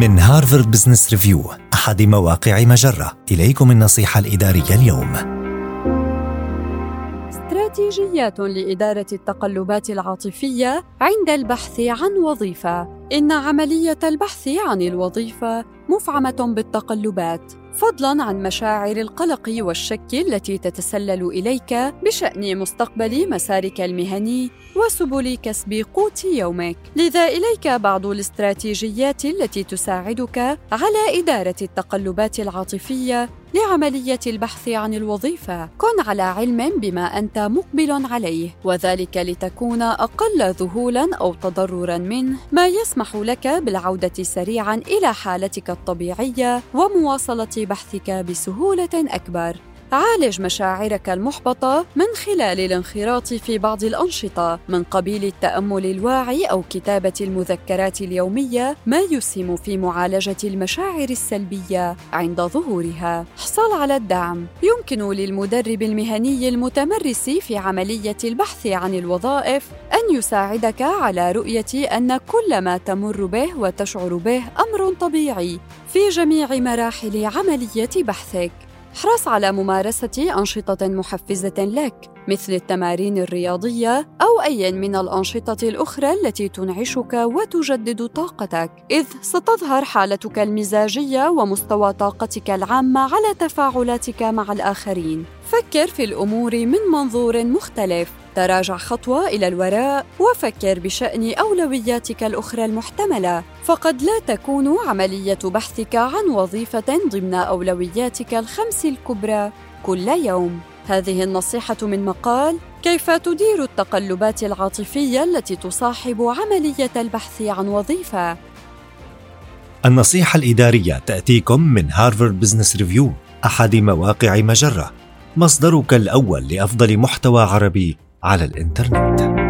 من هارفارد بزنس ريفيو أحد مواقع مجرة. إليكم النصيحة الإدارية اليوم. استراتيجيات لإدارة التقلبات العاطفية عند البحث عن وظيفة. إن عملية البحث عن الوظيفة مفعمة بالتقلبات. فضلا عن مشاعر القلق والشك التي تتسلل إليك بشأن مستقبل مسارك المهني وسبل كسب قوت يومك. لذا إليك بعض الاستراتيجيات التي تساعدك على إدارة التقلبات العاطفية لعملية البحث عن الوظيفة. كن على علم بما أنت مقبل عليه وذلك لتكون أقل ذهولا أو تضررا منه. ما يسمح لك بالعودة سريعا إلى حالتك الطبيعية ومواصلة بحثك بسهولة أكبر عالج مشاعرك المحبطة من خلال الانخراط في بعض الأنشطة من قبيل التأمل الواعي أو كتابة المذكرات اليومية ما يسهم في معالجة المشاعر السلبية عند ظهورها. احصل على الدعم. يمكن للمدرب المهني المتمرس في عملية البحث عن الوظائف أن يساعدك على رؤية أن كل ما تمر به وتشعر به أمر طبيعي في جميع مراحل عملية بحثك. احرص على ممارسة أنشطة محفزة لك مثل التمارين الرياضية أو أي من الأنشطة الأخرى التي تنعشك وتجدد طاقتك، إذ ستظهر حالتك المزاجية ومستوى طاقتك العامة على تفاعلاتك مع الآخرين. فكر في الأمور من منظور مختلف، تراجع خطوة إلى الوراء وفكر بشأن أولوياتك الأخرى المحتملة، فقد لا تكون عملية بحثك عن وظيفة ضمن أولوياتك الخمس الكبرى كل يوم. هذه النصيحة من مقال كيف تدير التقلبات العاطفية التي تصاحب عملية البحث عن وظيفة. النصيحة الإدارية تأتيكم من هارفارد بزنس ريفيو أحد مواقع مجرة، مصدرك الأول لأفضل محتوى عربي على الإنترنت.